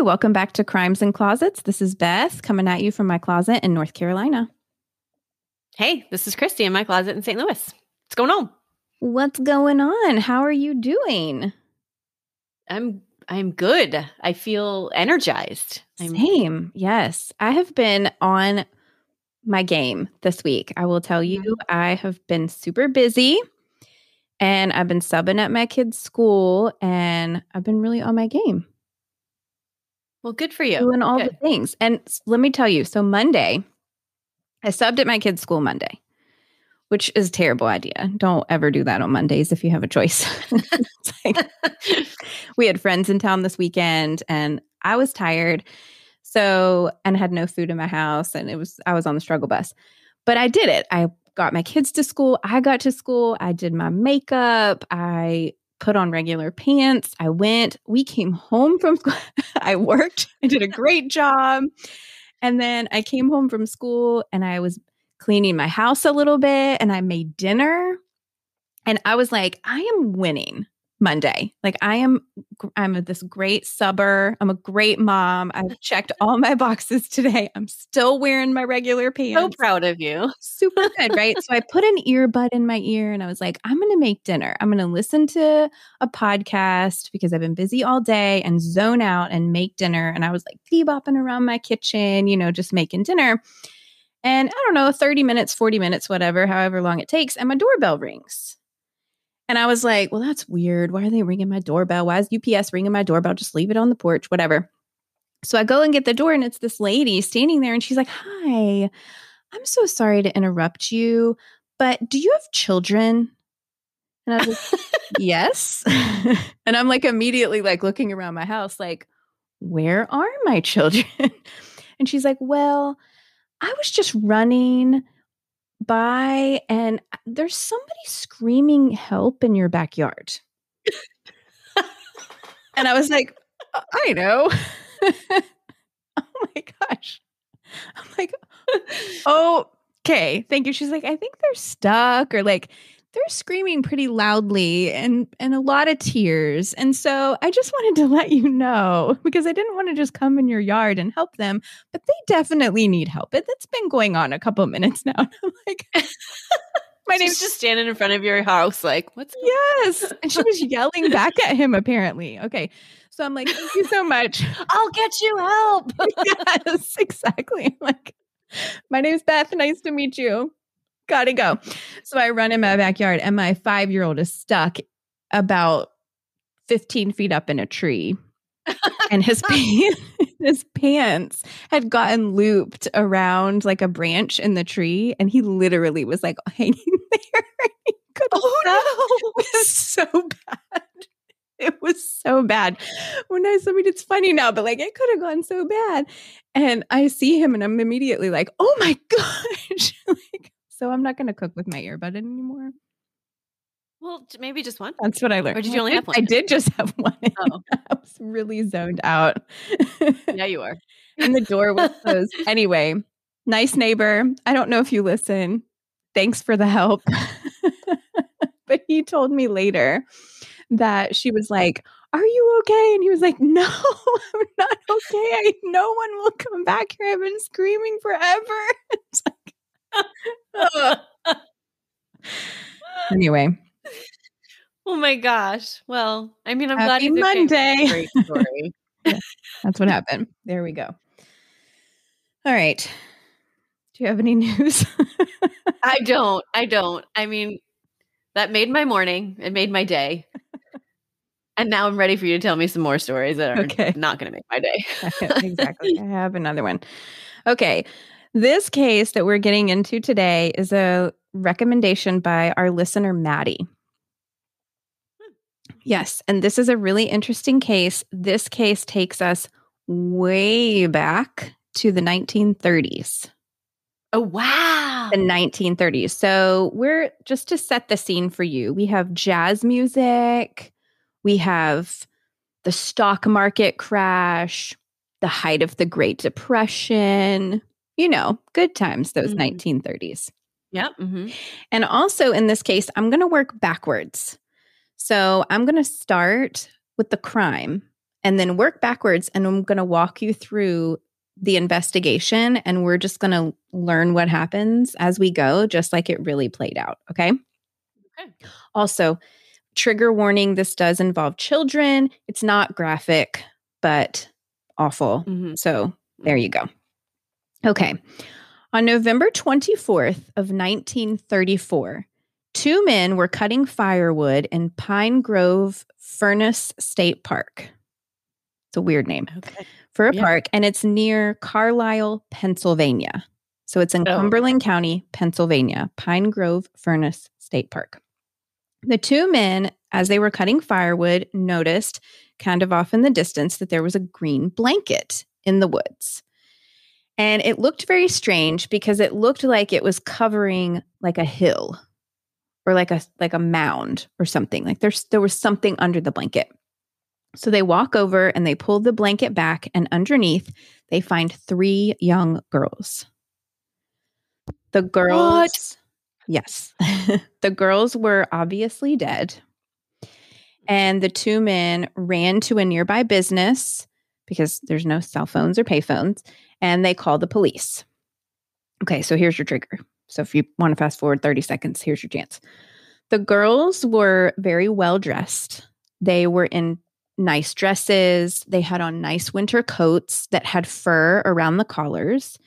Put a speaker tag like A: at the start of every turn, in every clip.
A: Hey, welcome back to Crimes and Closets. This is Beth coming at you from my closet in North Carolina.
B: Hey, this is Christy in my closet in St. Louis. What's going on?
A: What's going on? How are you doing?
B: I'm I'm good. I feel energized. I'm-
A: Same. Yes. I have been on my game this week. I will tell you, I have been super busy and I've been subbing at my kids' school and I've been really on my game.
B: Well, good for you.
A: doing all
B: Good.
A: the things. And let me tell you, so Monday, I subbed at my kids' school Monday, which is a terrible idea. Don't ever do that on Mondays if you have a choice. Like- we had friends in town this weekend and I was tired. So, and had no food in my house and it was, I was on the struggle bus. But I did it. I got my kids to school. I got to school. I did my makeup. I put on regular pants. I went. We came home from school. I worked. I did a great job. And then I came home from school and I was cleaning my house a little bit and I made dinner. And I was like, I am winning Monday. Like I am I'm this great subber. I'm a great mom. I've checked all my boxes today. I'm still wearing my regular pants
B: so proud of you.
A: super good, right? so I put an earbud in my ear and I was like, I'm going to make dinner. I'm going to listen to a podcast because I've been busy all day and zone out and make dinner. And I was like bebopping around my kitchen, you know, just making dinner. And I don't know, 30 minutes, 40 minutes, whatever, however long it takes. And my doorbell rings. And I was like, well, that's weird. Why are they ringing my doorbell? Why is UPS ringing my doorbell? Just leave it on the porch, whatever. So I go and get the door, and it's this lady standing there, and she's like, Hi, I'm so sorry to interrupt you, but do you have children? And I was like, Yes. and I'm like immediately like looking around my house, like, where are my children? and she's like, Well, I was just running by and there's somebody screaming help in your backyard. and I was like, "Uh, I know. oh my gosh. I'm like, oh, okay, thank you. She's like, I think they're stuck or like they're screaming pretty loudly and and a lot of tears. And so I just wanted to let you know because I didn't want to just come in your yard and help them, but they definitely need help. It, it's been going on a couple minutes now. And I'm like, my name's
B: just standing in front of your house, like, what's
A: Yes. And she was yelling back at him, apparently. Okay. So I'm like, thank you so much.
B: I'll get you help.
A: yes, exactly. I'm like, my name's Beth. Nice to meet you. Gotta go. So I run in my backyard, and my five year old is stuck about 15 feet up in a tree. and his pants, his pants had gotten looped around like a branch in the tree, and he literally was like hanging there. he
B: Oh,
A: stop. It was so bad. It was so bad. When I, I mean, it's funny now, but like it could have gone so bad. And I see him and I'm immediately like, oh my gosh. like, so I'm not going to cook with my earbud anymore.
B: Well, maybe just one.
A: That's what I learned.
B: Or did you only have
A: did- I did just have one.
B: Oh.
A: I was really zoned out.
B: Yeah, you are.
A: and the door was closed. Anyway, nice neighbor. I don't know if you listen. Thanks for the help. but he told me later that she was like, Are you okay? And he was like, No, I'm not okay. I, no one will come back here. I've been screaming forever. It's like, anyway,
B: oh my gosh. Well, I mean, I'm
A: Happy
B: glad he's.
A: Monday.
B: Great story.
A: that's what happened. There we go. All right. Do you have any news?
B: I don't. I don't. I mean, that made my morning. It made my day. And now I'm ready for you to tell me some more stories that are
A: Okay.
B: not going to make my day.
A: exactly. I have another one. Okay. This case that we're getting into today is a recommendation by our listener, Maddie. Yes. And this is a really interesting case. This case takes us way back to the 1930s.
B: Oh, wow.
A: The 1930s. So we're just to set the scene for you. We have jazz music, we have the stock market crash, the height of the Great Depression, you know, good times, those
B: Mhm.
A: 1930s.
B: Yep. hmm
A: And also in this case, I'm going to work backwards. So I'm going to start with the crime and then work backwards. And I'm going to walk you through the investigation and we're just going to learn what happens as we go, just like it really played out. Okay. Okay. Also, trigger warning this does involve children. It's not graphic, but awful. Mm-hmm. So there you go. Okay. On November 24th of 1934, two men were cutting firewood in Pine Grove Furnace State Park. It's a weird name okay. for a yeah. park, and it's near Carlisle, Pennsylvania. So it's in oh. Cumberland County, Pennsylvania, Pine Grove Furnace State Park. The two men, as they were cutting firewood, noticed kind of off in the distance that there was a green blanket in the woods. And it looked very strange because it looked like it was covering like a hill or like a like a mound or something. Like there's there was something under the blanket. So they walk over and they pull the blanket back and underneath they find three young girls. The girls what? Yes. the girls were obviously dead. And the two men ran to a nearby business because there's no cell phones or payphones and they called the police. Okay, so here's your trigger. So if you want to fast forward 30 seconds, here's your chance. The girls were very well dressed. They were in nice dresses. They had on nice winter coats that had fur around the collars,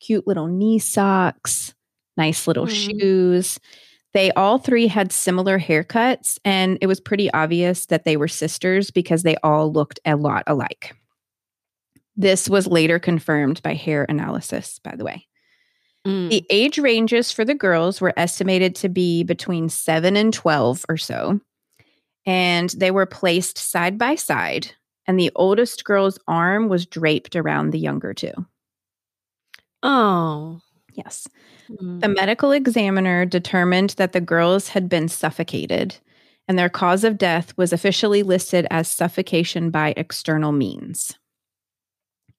A: cute little knee socks, nice little mm. shoes. They all three had similar haircuts, and it was pretty obvious that they were sisters because they all looked a lot alike. This was later confirmed by hair analysis, by the way. Mm. The age ranges for the girls were estimated to be between 7 and 12 or so. And they were placed side by side, and the oldest girl's arm was draped around the younger two.
B: Oh.
A: Yes. Mm. The medical examiner determined that the girls had been suffocated, and their cause of death was officially listed as suffocation by external means.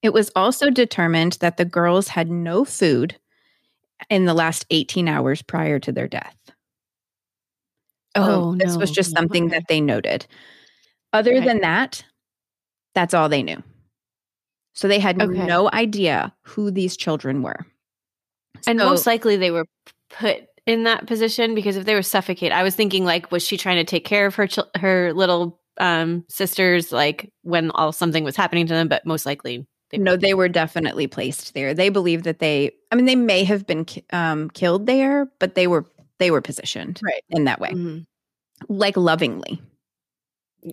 A: It was also determined that the girls had no food in the last 18 hours prior to their death. Oh, this no. was just something okay. that they noted. Other okay. than that, that's all they knew. So they had okay. no idea who these children were.
B: And so, most likely they were put in that position because if they were suffocated, I was thinking like, was she trying to take care of her ch- her little um, sisters like when all something was happening to them? But most likely,
A: they no, they were definitely placed there. They believe that they, I mean, they may have been um, killed there, but they were they were positioned
B: right
A: in that way, mm-hmm. like lovingly.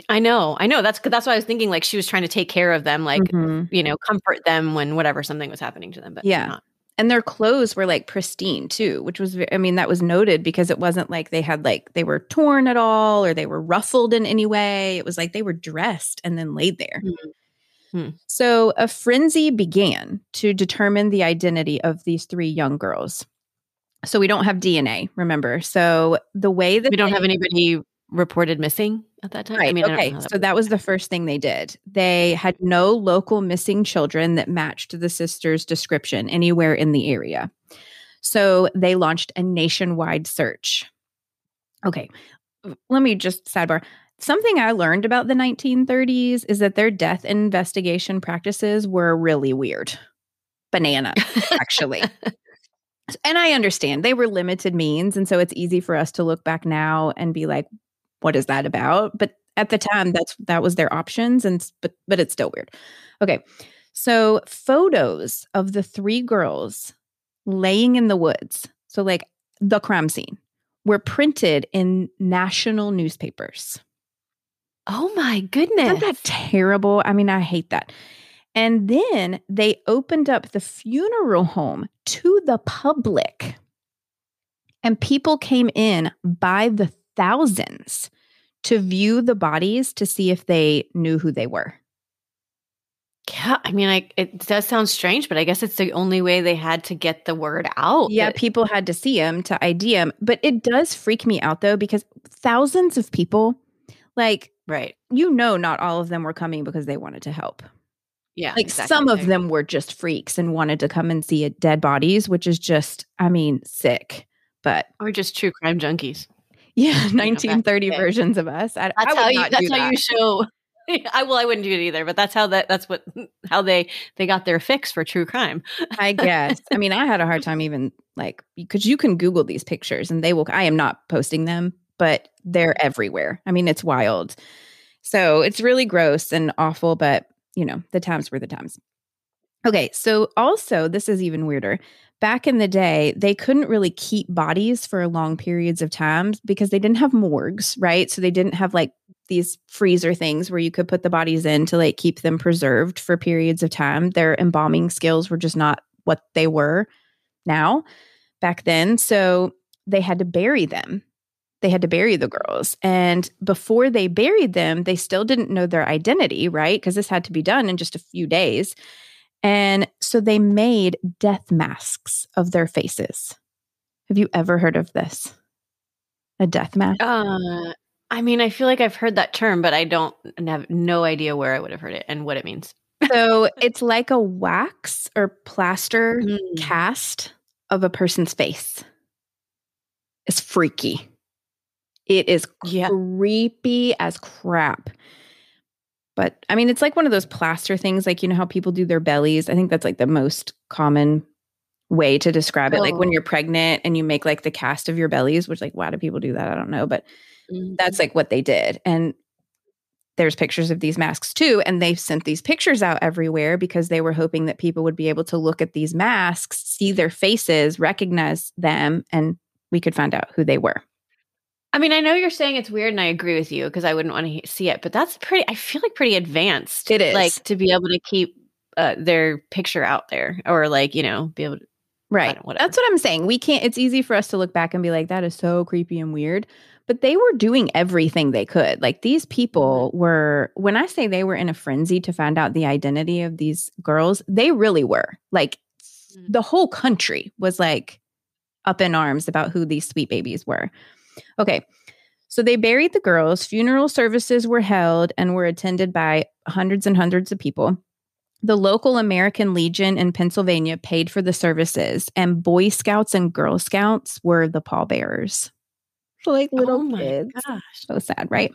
B: I know, I know. That's that's why I was thinking. Like she was trying to take care of them, like mm-hmm. you know, comfort them when whatever something was happening to them. But
A: yeah, not and their clothes were like pristine too which was i mean that was noted because it wasn't like they had like they were torn at all or they were ruffled in any way it was like they were dressed and then laid there mm-hmm. Hmm. so a frenzy began to determine the identity of these three young girls so we don't have dna remember so the way that
B: we don't they, have anybody reported missing at that time?
A: Right. I mean, okay. That so that was the first thing they did. They had no local missing children that matched the sister's description anywhere in the area. So they launched a nationwide search. Okay. Let me just sidebar. Something I learned about the 1930s is that their death investigation practices were really weird. Banana, actually. and I understand they were limited means. And so it's easy for us to look back now and be like, what is that about? But at the time, that's that was their options, and but but it's still weird. Okay, so photos of the three girls laying in the woods, so like the crime scene, were printed in national newspapers.
B: Oh my goodness.
A: Isn't that terrible? I mean, I hate that. And then they opened up the funeral home to the public. And people came in by the thousands to view the bodies to see if they knew who they were.
B: Yeah, I mean, I, it does sound strange, but I guess it's the only way they had to get the word out.
A: Yeah, people had to see him to ID him. But it does freak me out though, because thousands of people, like,
B: right,
A: you know, not all of them were coming because they wanted to help.
B: Yeah,
A: like exactly. some of them were just freaks and wanted to come and see dead bodies, which is just, I mean, sick. But
B: or just true crime junkies.
A: Yeah, 1930 versions of us.
B: I, that's I how you. That's how that. you show. I well, I wouldn't do it either, but that's how that that's what how they they got their fix for true crime.
A: I guess. I mean, I had a hard time even like because you can Google these pictures and they will. I am not posting them, but they're everywhere. I mean, it's wild. So it's really gross and awful, but you know, the times were the times. Okay, so also this is even weirder. Back in the day, they couldn't really keep bodies for long periods of time because they didn't have morgues, right? So they didn't have like these freezer things where you could put the bodies in to like keep them preserved for periods of time. Their embalming skills were just not what they were now back then. So they had to bury them. They had to bury the girls. And before they buried them, they still didn't know their identity, right? Because this had to be done in just a few days. And so they made death masks of their faces. Have you ever heard of this? A death mask?
B: Uh, I mean, I feel like I've heard that term, but I don't have no idea where I would have heard it and what it means.
A: so it's like a wax or plaster mm. cast of a person's face. It's freaky. It is yeah. creepy as crap. But I mean, it's like one of those plaster things, like you know how people do their bellies. I think that's like the most common way to describe it. Oh. Like when oh. you're pregnant and you make like the cast of your bellies, which like why do people do that? I don't know, but mm-hmm. that's like what they did. And there's pictures of these masks too. And they've sent these pictures out everywhere because they were hoping that people would be able to look at these masks, see their faces, recognize them, and we could find out who they were.
B: I mean, I know you're saying it's weird, and I agree with you because I wouldn't want to see it, but that's pretty, I feel like pretty advanced.
A: It is.
B: Like to be able to keep uh, their picture out there or like, you know, be able to.
A: Right. That's what I'm saying. We can't, it's easy for us to look back and be like, that is so creepy and weird. But they were doing everything they could. Like these people mm-hmm. were, when I say they were in a frenzy to find out the identity of these girls, they really were. Like mm-hmm. the whole country was like up in arms about who these sweet babies were. Okay. So they buried the girls. Funeral services were held and were attended by hundreds and hundreds of people. The local American Legion in Pennsylvania paid for the services, and Boy Scouts and Girl Scouts were the pallbearers. Like little oh kids. Gosh. So sad, right?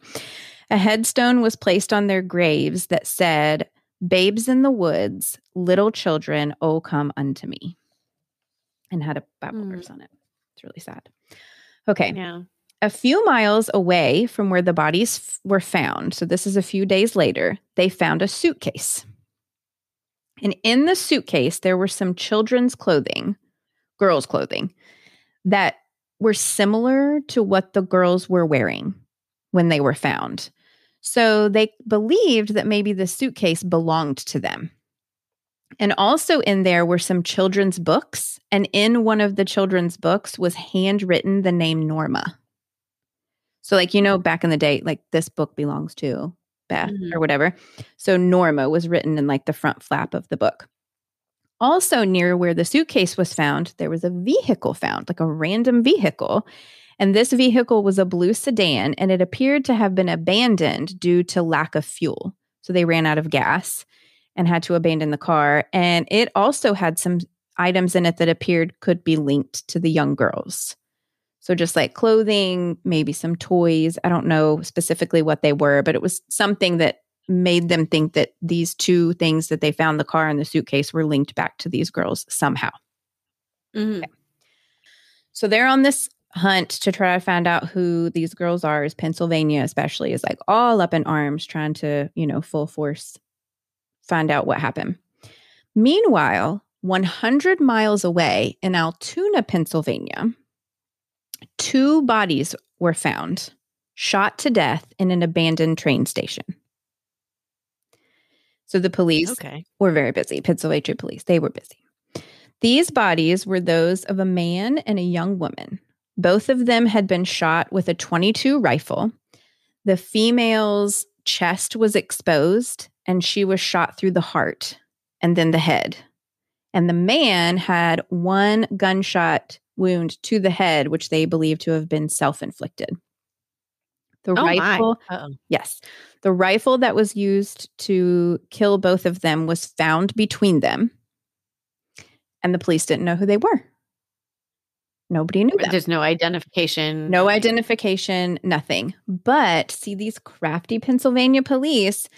A: A headstone was placed on their graves that said, Babes in the woods, little children, oh, come unto me. And had a Bible mm. verse on it. It's really sad. Okay.
B: Yeah.
A: A few miles away from where the bodies f- were found, so this is a few days later, they found a suitcase. And in the suitcase, there were some children's clothing, girls' clothing, that were similar to what the girls were wearing when they were found. So they believed that maybe the suitcase belonged to them. And also in there were some children's books. And in one of the children's books was handwritten the name Norma. So, like, you know, back in the day, like this book belongs to Beth mm-hmm. or whatever. So, Norma was written in like the front flap of the book. Also, near where the suitcase was found, there was a vehicle found, like a random vehicle. And this vehicle was a blue sedan and it appeared to have been abandoned due to lack of fuel. So, they ran out of gas and had to abandon the car. And it also had some items in it that appeared could be linked to the young girls. So just like clothing, maybe some toys. I don't know specifically what they were, but it was something that made them think that these two things that they found the car and the suitcase were linked back to these girls somehow. Mm-hmm. Okay. So they're on this hunt to try to find out who these girls are. Is Pennsylvania, especially, is like all up in arms trying to, you know, full force find out what happened. Meanwhile, 100 miles away in Altoona, Pennsylvania, two bodies were found shot to death in an abandoned train station. So the police okay. were very busy. Pennsylvania police, they were busy. These bodies were those of a man and a young woman. Both of them had been shot with a 22 rifle. The female's chest was exposed and she was shot through the heart and then the head. And the man had one gunshot wound to the head, which they believe to have been self inflicted. The oh rifle, yes, the rifle that was used to kill both of them was found between them, and the police didn't know who they were. Nobody knew them.
B: There's no identification.
A: No identification, nothing. But see, these crafty Pennsylvania police,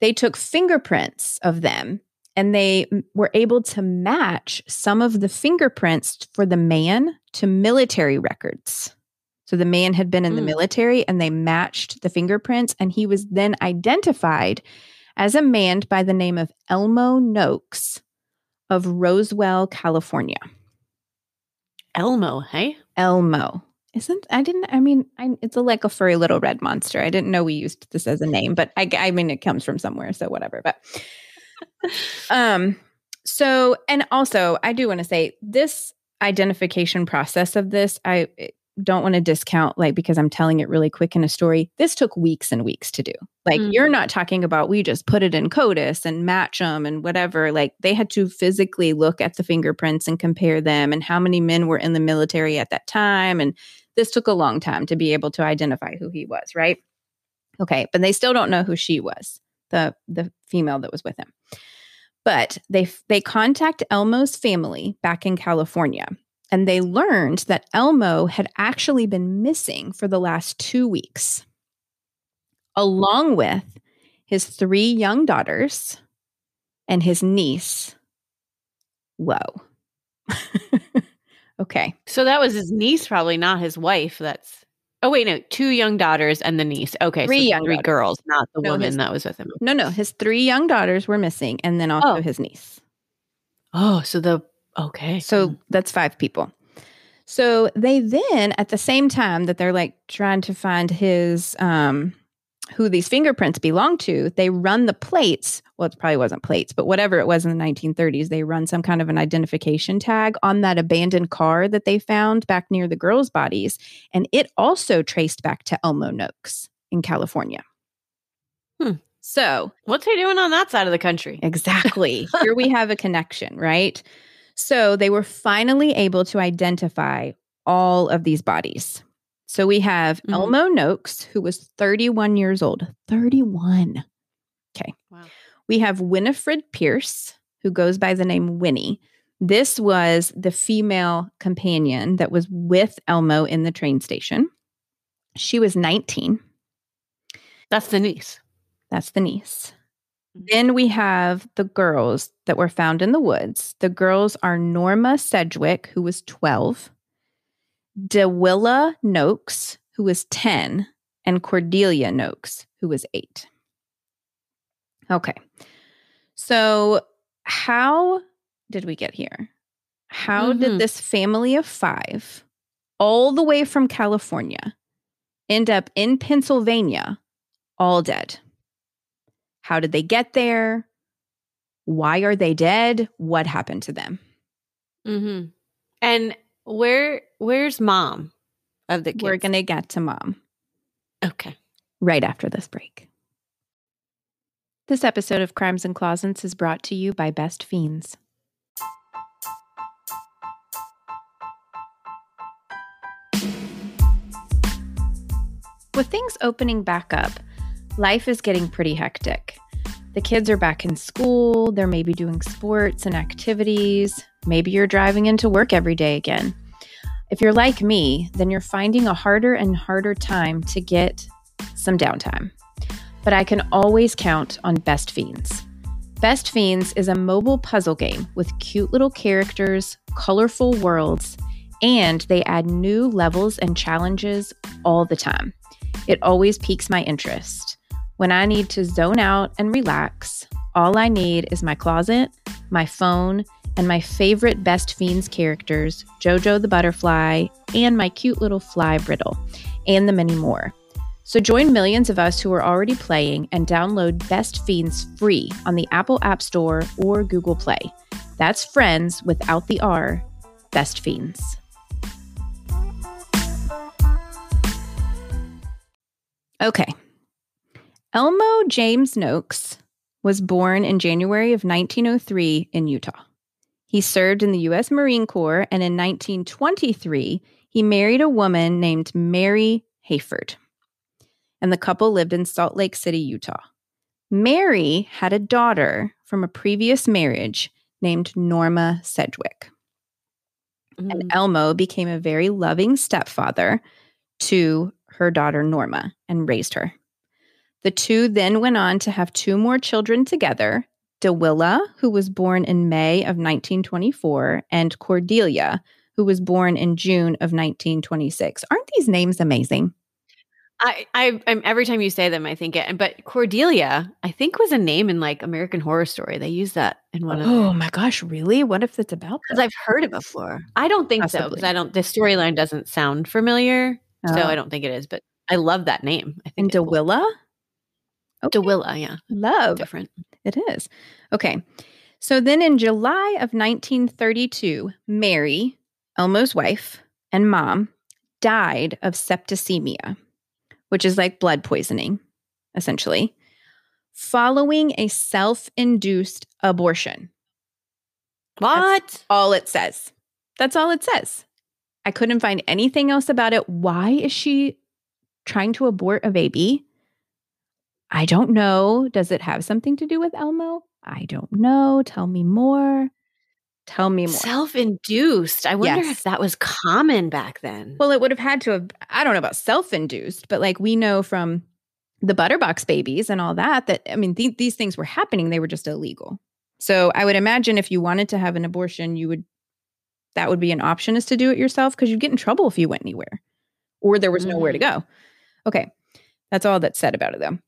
A: they took fingerprints of them and they were able to match some of the fingerprints for the man to military records. So the man had been in mm. the military and they matched the fingerprints, and he was then identified as a man by the name of Elmo Noakes of Roseville, California.
B: Elmo, hey?
A: Elmo. Isn't I didn't I mean I, it's a, like a furry little red monster. I didn't know we used this as a name, but I I mean it comes from somewhere, so whatever. But um so and also I do want to say this identification process of this I don't want to discount like because I'm telling it really quick in a story. This took weeks and weeks to do. Like mm-hmm. you're not talking about we just put it in CODIS and match them and whatever. Like they had to physically look at the fingerprints and compare them and how many men were in the military at that time and this took a long time to be able to identify who he was, right? Okay, but they still don't know who she was, the the female that was with him. But they they contact Elmo's family back in California and they learned that Elmo had actually been missing for the last two weeks, along with his three young daughters and his niece. Whoa. okay.
B: So that was his niece, probably not his wife. That's oh wait, no, two young daughters and the niece. Okay,
A: three so young
B: three
A: daughters.
B: girls, not the
A: no,
B: woman
A: his,
B: that was with him.
A: No, no, his three young daughters were missing, and then also oh. his niece.
B: Oh, so the Okay.
A: So mm. that's five people. So they then, at the same time that they're like trying to find his, um, who these fingerprints belong to, they run the plates. Well, it probably wasn't plates, but whatever it was in the 1930s, they run some kind of an identification tag on that abandoned car that they found back near the girls' bodies. And it also traced back to Elmo Noakes in California.
B: Hmm.
A: So,
B: what's he doing on that side of the country?
A: Exactly. Here we have a connection, right? So they were finally able to identify all of these bodies. So we have mm-hmm. Elmo Noakes, who was 31 years old. 31. Okay. Wow. We have Winifred Pierce, who goes by the name Winnie. This was the female companion that was with Elmo in the train station. She was 19.
B: That's the niece.
A: That's the niece. Then we have the girls that were found in the woods. The girls are Norma Sedgwick, who was 12, DeWilla Noakes, who was 10, and Cordelia Noakes, who was 8. Okay. So, how did we get here? How mm-hmm. did this family of five, all the way from California, end up in Pennsylvania, all dead? How did they get there? Why are they dead? What happened to them?
B: Mm-hmm. And where where's mom of the kids?
A: We're gonna get to mom.
B: Okay.
A: Right after this break. This episode of Crimes and Closets is brought to you by Best Fiends. With things opening back up, life is getting pretty hectic. The kids are back in school, they're maybe doing sports and activities, maybe you're driving into work every day again. If you're like me, then you're finding a harder and harder time to get some downtime. But I can always count on Best Fiends. Best Fiends is a mobile puzzle game with cute little characters, colorful worlds, and they add new levels and challenges all the time. It always piques my interest. When I need to zone out and relax, all I need is my closet, my phone, and my favorite Best Fiends characters, Jojo the Butterfly, and my cute little fly Brittle, and the many more. So join millions of us who are already playing and download Best Fiends free on the Apple App Store or Google Play. That's friends without the R, Best Fiends. Okay, Elmo James Noakes was born in January of 1903 in Utah. He served in the U.S. Marine Corps, and in 1923, he married a woman named Mary Hayford. And the couple lived in Salt Lake City, Utah. Mary had a daughter from a previous marriage named Norma Sedgwick. Mm. And Elmo became a very loving stepfather to her daughter Norma and raised her. The two then went on to have two more children together DeWilla, who was born in May of 1924, and Cordelia, who was born in June of 1926. Aren't these names amazing?
B: I, I, I'm every time you say them, I think it. But Cordelia, I think was a name in like American Horror Story. They use that in one
A: oh,
B: of.
A: Oh my gosh, really? What if it's about?
B: Because I've heard it before. I don't think Possibly. so because I don't. The storyline doesn't sound familiar, oh. so I don't think it is. But I love that name. I think
A: and Dewilla. Cool.
B: Okay. Dewilla, yeah,
A: love
B: different.
A: It is okay. So then, in July of 1932, Mary, Elmo's wife and mom, died of septicemia which is like blood poisoning, essentially, following a self induced abortion.
B: What?
A: That's all it says. That's all it says. I couldn't find anything else about it. Why is she trying to abort a baby? I don't know. Does it have something to do with Elmo? I don't know. Tell me more. Tell me more.
B: Self induced. I wonder yes. if that was common back then.
A: Well, it would have had to have, I don't know about self induced, but like we know from the Butterbox babies and all that, that, I mean, th- these things were happening. They were just illegal. So I would imagine if you wanted to have an abortion, you would, that would be an option is to do it yourself because you'd get in trouble if you went anywhere or there was nowhere to mm-hmm. go. Okay. That's all that's said about it though.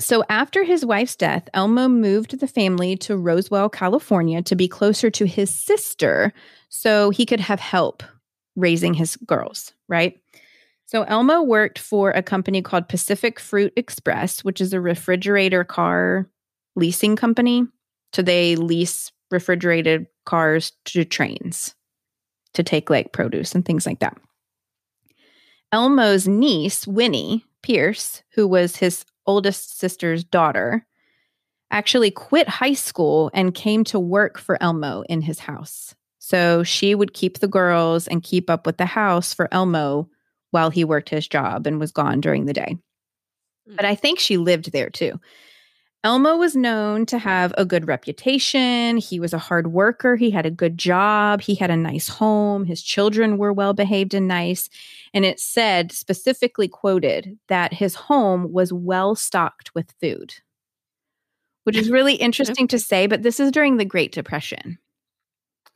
A: So, after his wife's death, Elmo moved the family to Roseville, California to be closer to his sister so he could have help raising his girls, right? So, Elmo worked for a company called Pacific Fruit Express, which is a refrigerator car leasing company. So, they lease refrigerated cars to trains to take like produce and things like that. Elmo's niece, Winnie Pierce, who was his oldest sister's daughter, actually quit high school and came to work for Elmo in his house. So she would keep the girls and keep up with the house for Elmo while he worked his job and was gone during the day. But hmm. I think she lived there too. Elmo was known to have a good reputation. He was a hard worker. He had a good job. He had a nice home. His children were well behaved and nice. And it said, specifically quoted, that his home was well stocked with food, which is really interesting to say. But this is during the Great Depression.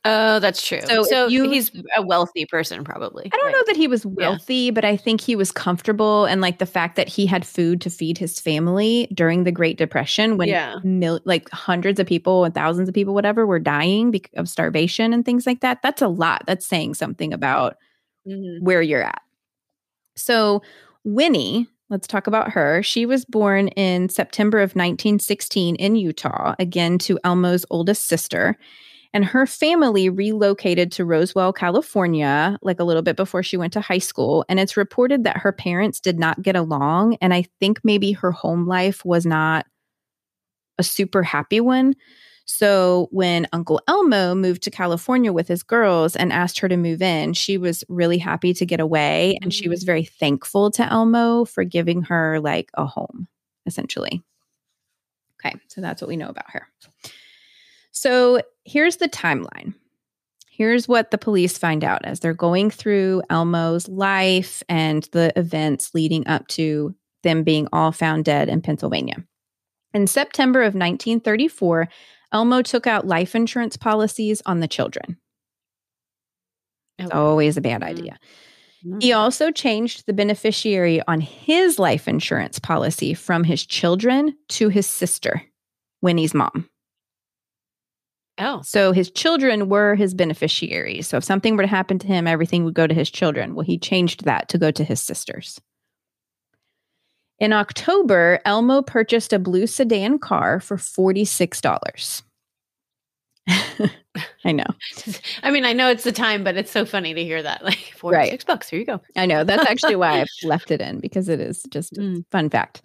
B: Oh, that's true. So, so you, he's a wealthy person, probably.
A: I don't right? know that he was wealthy, yeah. but I think he was comfortable, and like the fact that he had food to feed his family during the Great Depression, when yeah. mil- like hundreds of people and thousands of people, whatever, were dying of starvation and things like that. That's a lot. That's saying something about mm-hmm. where you're at. So Winnie, let's talk about her. She was born in September of 1916 in Utah, again to Elmo's oldest sister and her family relocated to Roseville, California, like a little bit before she went to high school. And it's reported that her parents did not get along. And I think maybe her home life was not a super happy one. So when Uncle Elmo moved to California with his girls and asked her to move in, she was really happy to get away. And she was mm. very thankful to Elmo for giving her like a home, essentially. Okay, so that's what we know about her. So here's the timeline. Here's what the police find out as they're going through Elmo's life and the events leading up to them being all found dead in Pennsylvania. In September of 1934, Elmo took out life insurance policies on the children. It's always a bad mm-hmm. idea. Mm-hmm. He also changed the beneficiary on his life insurance policy from his children to his sister, Winnie's mom.
B: Oh.
A: So his children were his beneficiaries. So if something were to happen to him, everything would go to his children. Well, he changed that to go to his sisters. In October, Elmo purchased a blue sedan car for $46. I know.
B: I mean, I know it's the time, but it's so funny to hear that. Like 46 right. bucks. Here you go.
A: I know. That's actually why I've left it in because it is just mm. fun fact.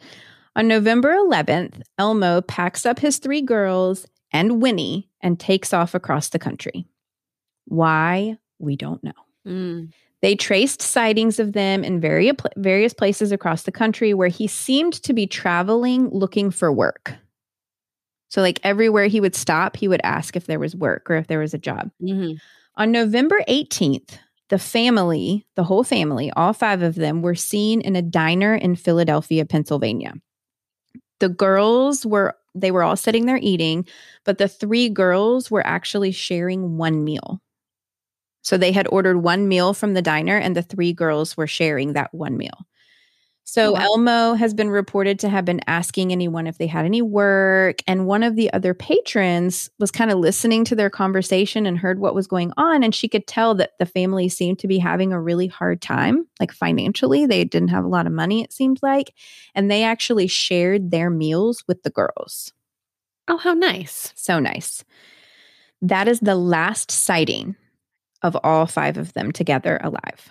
A: On November 11th, Elmo packs up his three girls and Winnie and takes off across the country. Why? We don't know. Mm. They traced sightings of them in various, various places across the country where he seemed to be traveling looking for work. So, like everywhere he would stop, he would ask if there was work or if there was a job. Mm-hmm. On November 18th, the family, the whole family, all five of them were seen in a diner in Philadelphia, Pennsylvania. The girls were they were all sitting there eating, but the three girls were actually sharing one meal. So they had ordered one meal from the diner and the three girls were sharing that one meal. So wow. Elmo has been reported to have been asking anyone if they had any work. And one of the other patrons was kind of listening to their conversation and heard what was going on. And she could tell that the family seemed to be having a really hard time, like financially. They didn't have a lot of money, it seemed like. And they actually shared their meals with the girls.
B: Oh, how nice.
A: So nice. That is the last sighting of all five of them together alive.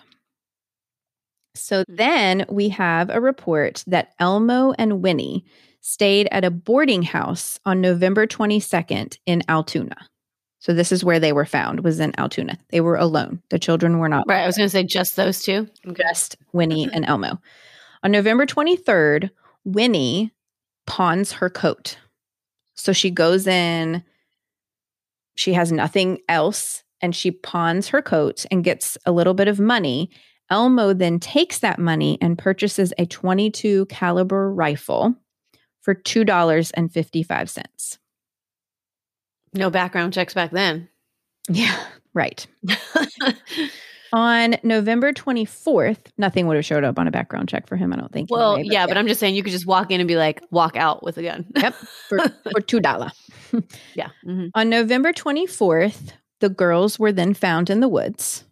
A: So then we have a report that Elmo and Winnie stayed at a boarding house on November 22nd in Altoona. So this is where they were found was in Altoona. They were alone. The children were not.
B: Right. I was going to say just those two.
A: Just Winnie and Elmo. On November 23rd, Winnie pawns her coat. So she goes in, she has nothing else, and she pawns her coat and gets a little bit of money Elmo then takes that money and purchases a 22 caliber rifle for $2.55.
B: No background checks back then.
A: Yeah, right. on November 24th, nothing would have showed up on a background check for him, I don't think.
B: Well, anyway, but yeah, yeah, but I'm just saying you could just walk in and be like, walk out with a gun.
A: yep, for, for $2.
B: yeah. Mm-hmm.
A: On November 24th, the girls were then found in the woods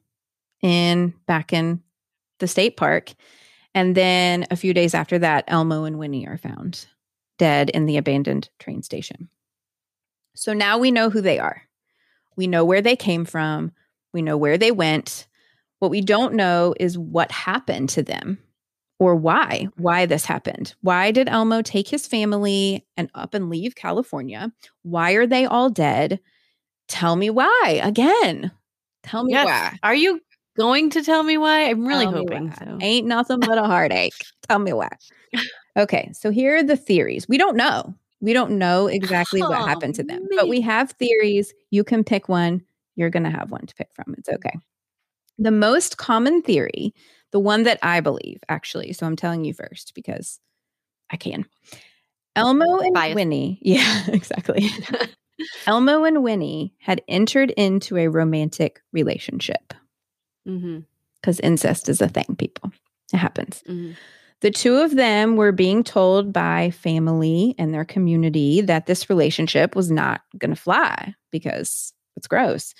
A: in back in the state park. And then a few days after that, Elmo and Winnie are found dead in the abandoned train station. So now we know who they are. We know where they came from. We know where they went. What we don't know is what happened to them or why, why this happened. Why did Elmo take his family and up and leave California? Why are they all dead? Tell me why again. Tell me yes. why.
B: Are you going to tell me why? I'm really tell hoping so.
A: Ain't nothing but a heartache. tell me why. Okay, so here are the theories. We don't know. We don't know exactly oh, what happened to them, but we have theories. You can pick one. You're going to have one to pick from. It's okay. The most common theory, the one that I believe, actually, so I'm telling you first because I can. Elmo and Bias. Winnie, yeah, exactly. Elmo and Winnie had entered into a romantic relationship.
B: Mm-hmm.
A: Because mm-hmm. incest is a thing, people. It happens. Mm-hmm. The two of them were being told by family and their community that this relationship was not going to fly because it's gross.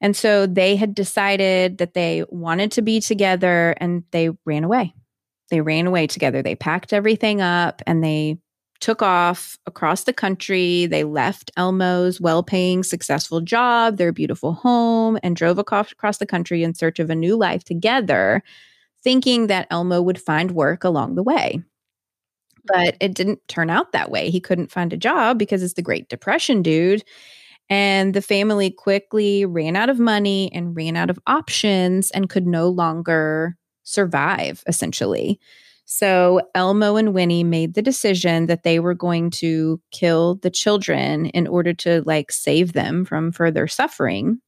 A: And so they had decided that they wanted to be together and they ran away. They ran away together. They packed everything up and they took off across the country. They left Elmo's well paying, successful job, their beautiful home, and drove across the country in search of a new life together, thinking that Elmo would find work along the way. But it didn't turn out that way. He couldn't find a job because it's the Great Depression, dude. And the family quickly ran out of money and ran out of options and could no longer survive, essentially. So Elmo and Winnie made the decision that they were going to kill the children in order to like save them from further suffering.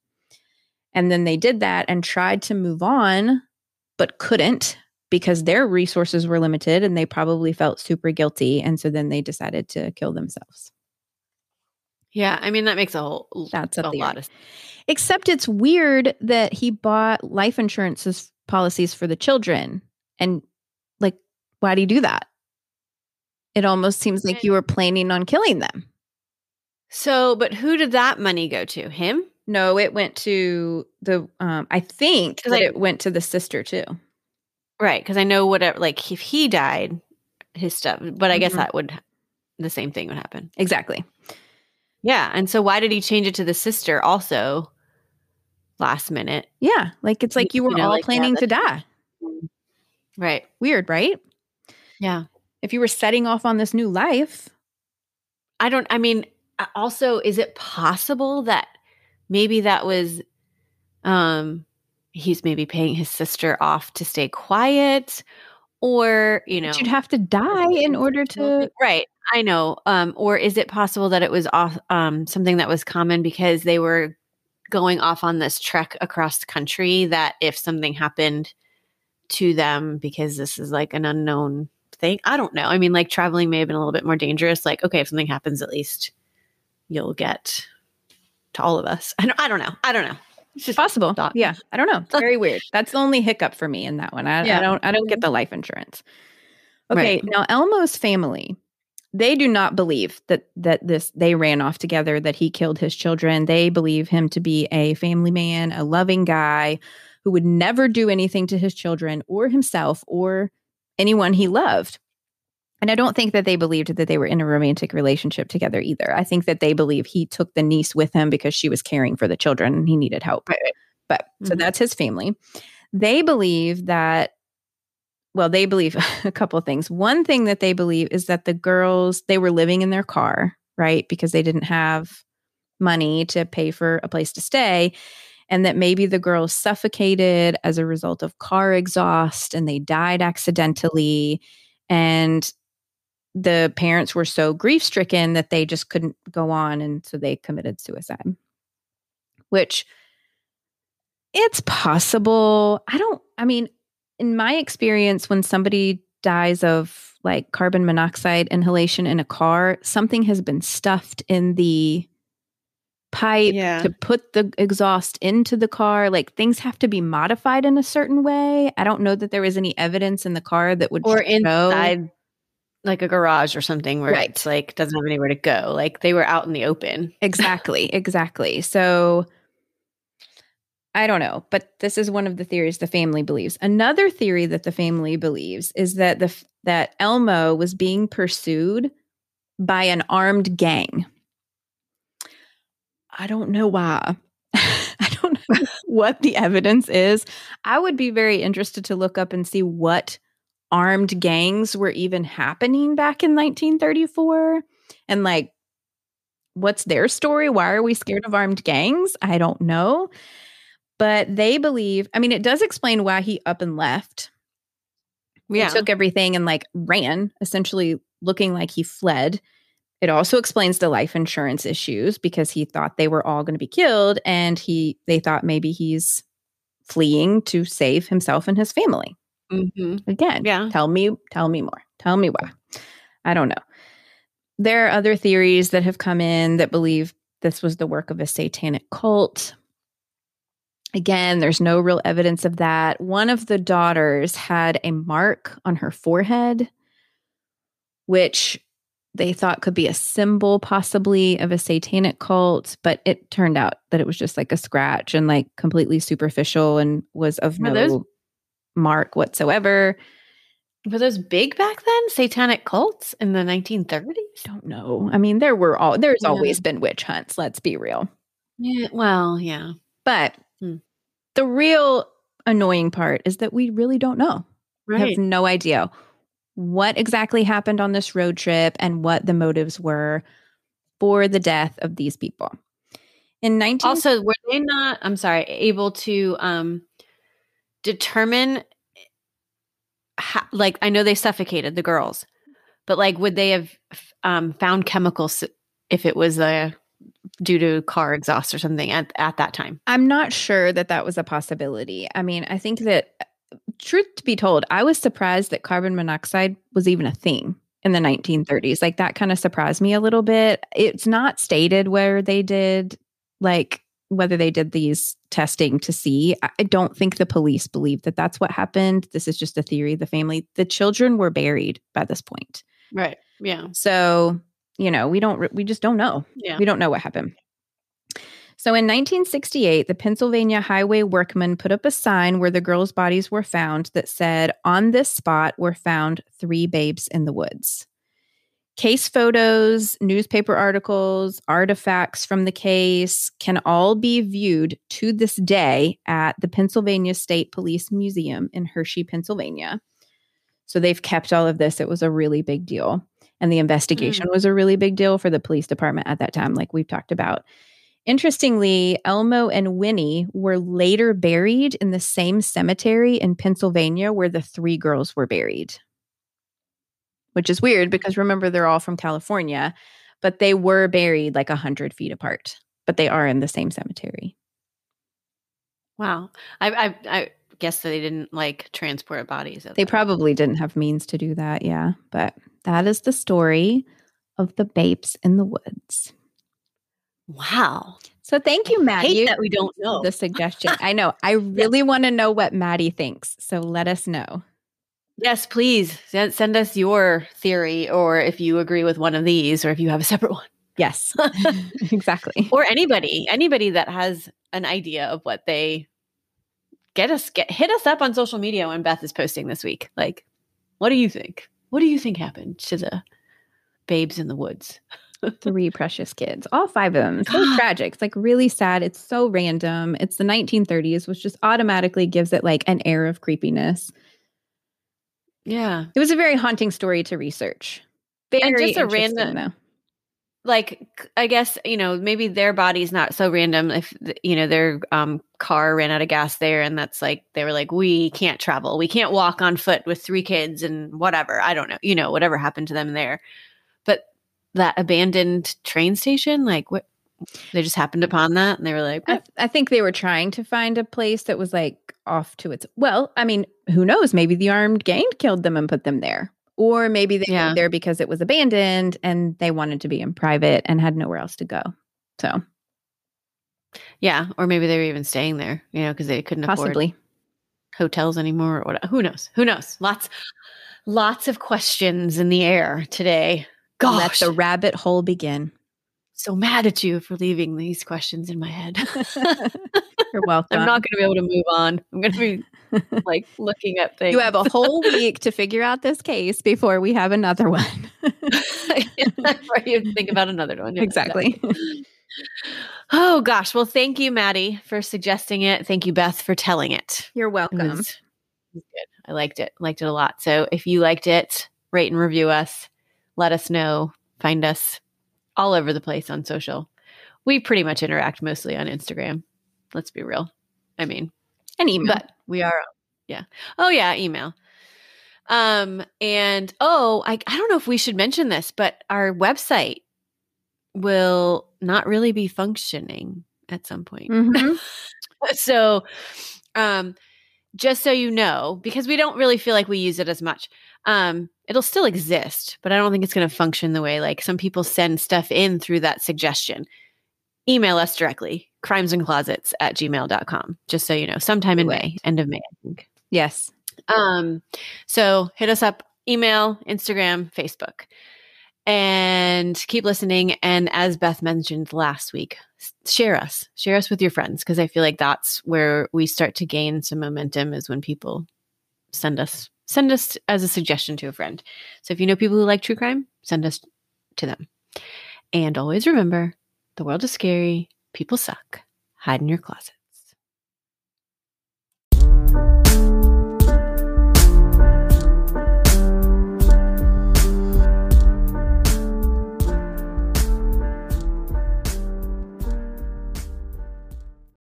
A: And then they did that and tried to move on, but couldn't because their resources were limited and they probably felt super guilty. And so then they decided to kill themselves.
B: Yeah, I mean that makes a whole
A: that's
B: a, a lot of
A: except it's weird that he bought life insurance policies for the children and why do you do that? It almost seems like you were planning on killing them.
B: So, but who did that money go to? Him?
A: No, it went to the. Um, I think that I, it went to the sister too.
B: Right, because I know whatever. Like if he died, his stuff. But I mm-hmm. guess that would the same thing would happen.
A: Exactly.
B: Yeah, and so why did he change it to the sister also? Last minute.
A: Yeah, like it's like you were you know, all like, planning yeah, to die.
B: Right.
A: Weird, right?
B: Yeah.
A: If you were setting off on this new life.
B: I don't, I mean, also, is it possible that maybe that was, um, he's maybe paying his sister off to stay quiet or, you know,
A: but you'd have to die in order to.
B: Right. I know. Um, or is it possible that it was off, um, something that was common because they were going off on this trek across the country that if something happened to them because this is like an unknown thing. I don't know. I mean, like traveling may have been a little bit more dangerous. Like, okay, if something happens, at least you'll get to all of us. I don't, I don't know. I don't know.
A: It's just possible. Thought. Yeah. I don't know. It's very weird. That's the only hiccup for me in that one. I, yeah. I don't I don't get mm-hmm. the life insurance. Okay. Right. Now Elmo's family, they do not believe that that this they ran off together, that he killed his children. They believe him to be a family man, a loving guy who would never do anything to his children or himself or anyone he loved. And I don't think that they believed that they were in a romantic relationship together either. I think that they believe he took the niece with him because she was caring for the children and he needed help. Right. But mm-hmm. so that's his family. They believe that, well, they believe a couple of things. One thing that they believe is that the girls, they were living in their car, right? Because they didn't have money to pay for a place to stay. And that maybe the girls suffocated as a result of car exhaust and they died accidentally. And the parents were so grief stricken that they just couldn't go on. And so they committed suicide, which it's possible. I don't, I mean, in my experience, when somebody dies of like carbon monoxide inhalation in a car, something has been stuffed in the pipe yeah. to put the exhaust into the car. Like things have to be modified in a certain way. I don't know that there was any evidence in the car that would
B: or inside like a garage or something where right. it's like doesn't have anywhere to go. Like they were out in the open.
A: Exactly. exactly. So I don't know, but this is one of the theories the family believes. Another theory that the family believes is that the that Elmo was being pursued by an armed gang. I don't know why. I don't know what the evidence is. I would be very interested to look up and see what armed gangs were even happening back in 1934 and like what's their story why are we scared of armed gangs i don't know but they believe i mean it does explain why he up and left yeah. He took everything and like ran essentially looking like he fled it also explains the life insurance issues because he thought they were all going to be killed and he they thought maybe he's fleeing to save himself and his family Mm-hmm. Again, yeah. Tell me, tell me more. Tell me why. I don't know. There are other theories that have come in that believe this was the work of a satanic cult. Again, there's no real evidence of that. One of the daughters had a mark on her forehead, which they thought could be a symbol, possibly, of a satanic cult, but it turned out that it was just like a scratch and like completely superficial and was of no those, mark whatsoever.
B: Were those big back then? Satanic cults in the 1930s?
A: Don't know. I mean, there were all there's yeah. always been witch hunts, let's be real.
B: Yeah, well, yeah.
A: But hmm. the real annoying part is that we really don't know. Right. We have no idea what exactly happened on this road trip and what the motives were for the death of these people.
B: In 19 19- Also, were they not, I'm sorry, able to um determine how, like I know they suffocated the girls, but like would they have um, found chemicals if it was a due to car exhaust or something at, at that time?
A: I'm not sure that that was a possibility. I mean, I think that truth to be told, I was surprised that carbon monoxide was even a thing in the 1930s. Like that kind of surprised me a little bit. It's not stated where they did like whether they did these testing to see. I don't think the police believe that that's what happened. This is just a theory. The family, the children were buried by this point.
B: Right. Yeah.
A: So, you know, we don't, we just don't know. Yeah. We don't know what happened. So in 1968, the Pennsylvania Highway workmen put up a sign where the girls' bodies were found that said, On this spot were found three babes in the woods. Case photos, newspaper articles, artifacts from the case can all be viewed to this day at the Pennsylvania State Police Museum in Hershey, Pennsylvania. So they've kept all of this. It was a really big deal. And the investigation mm. was a really big deal for the police department at that time, like we've talked about. Interestingly, Elmo and Winnie were later buried in the same cemetery in Pennsylvania where the three girls were buried which is weird because remember they're all from California, but they were buried like a hundred feet apart, but they are in the same cemetery.
B: Wow. I, I, I guess they didn't like transport bodies.
A: They probably didn't have means to do that. Yeah. But that is the story of the Babes in the Woods.
B: Wow.
A: So thank you, Maddie.
B: that we don't know
A: the suggestion. I know. I really want to know what Maddie thinks. So let us know.
B: Yes, please send, send us your theory, or if you agree with one of these, or if you have a separate one.
A: Yes, exactly.
B: Or anybody, anybody that has an idea of what they get us get hit us up on social media when Beth is posting this week. Like, what do you think? What do you think happened to the babes in the woods?
A: Three precious kids, all five of them. So tragic. It's like really sad. It's so random. It's the 1930s, which just automatically gives it like an air of creepiness.
B: Yeah.
A: It was a very haunting story to research. Very and just a random though.
B: Like I guess, you know, maybe their body's not so random if you know their um car ran out of gas there and that's like they were like we can't travel. We can't walk on foot with three kids and whatever. I don't know. You know, whatever happened to them there. But that abandoned train station, like what they just happened upon that and they were like
A: I, I, think they were trying to find a place that was like off to its well i mean who knows? Maybe the armed gang killed them and put them there. Or maybe they yeah. went there because it was abandoned and they wanted to be in private and had nowhere else to go. So.
B: Yeah or maybe they were even staying there you know because they couldn't possibly. afford hotels anymore or what who knows? Who knows? Lots lots of questions in the air today
A: Gosh. let the rabbit hole begin
B: so mad at you for leaving these questions in my head.
A: You're welcome.
B: I'm not going to be able to move on. I'm going to be like looking at things.
A: You have a whole week to figure out this case before we have another one.
B: You think about another one.
A: Exactly.
B: Oh gosh. Well, thank you, Maddie, for suggesting it. Thank you, Beth, for telling it.
A: You're welcome. It was,
B: it was good. I liked it. Liked it a lot. So if you liked it, rate and review us. Let us know. Find us all over the place on social. We pretty much interact mostly on Instagram. Let's be real. I mean,
A: and email.
B: But we are, yeah. Oh yeah, email. Um, and oh, I I don't know if we should mention this, but our website will not really be functioning at some point. Mm-hmm. so, um, just so you know, because we don't really feel like we use it as much. Um, it'll still exist, but I don't think it's going to function the way like some people send stuff in through that suggestion. Email us directly, crimesandclosets at gmail.com, just so you know, sometime in May, end of May, I think.
A: Yes.
B: Um, so hit us up, email, Instagram, Facebook, and keep listening. And as Beth mentioned last week, share us, share us with your friends, because I feel like that's where we start to gain some momentum is when people send us send us as a suggestion to a friend. So if you know people who like true crime, send us to them. And always remember the world is scary, people suck. Hide in your closet.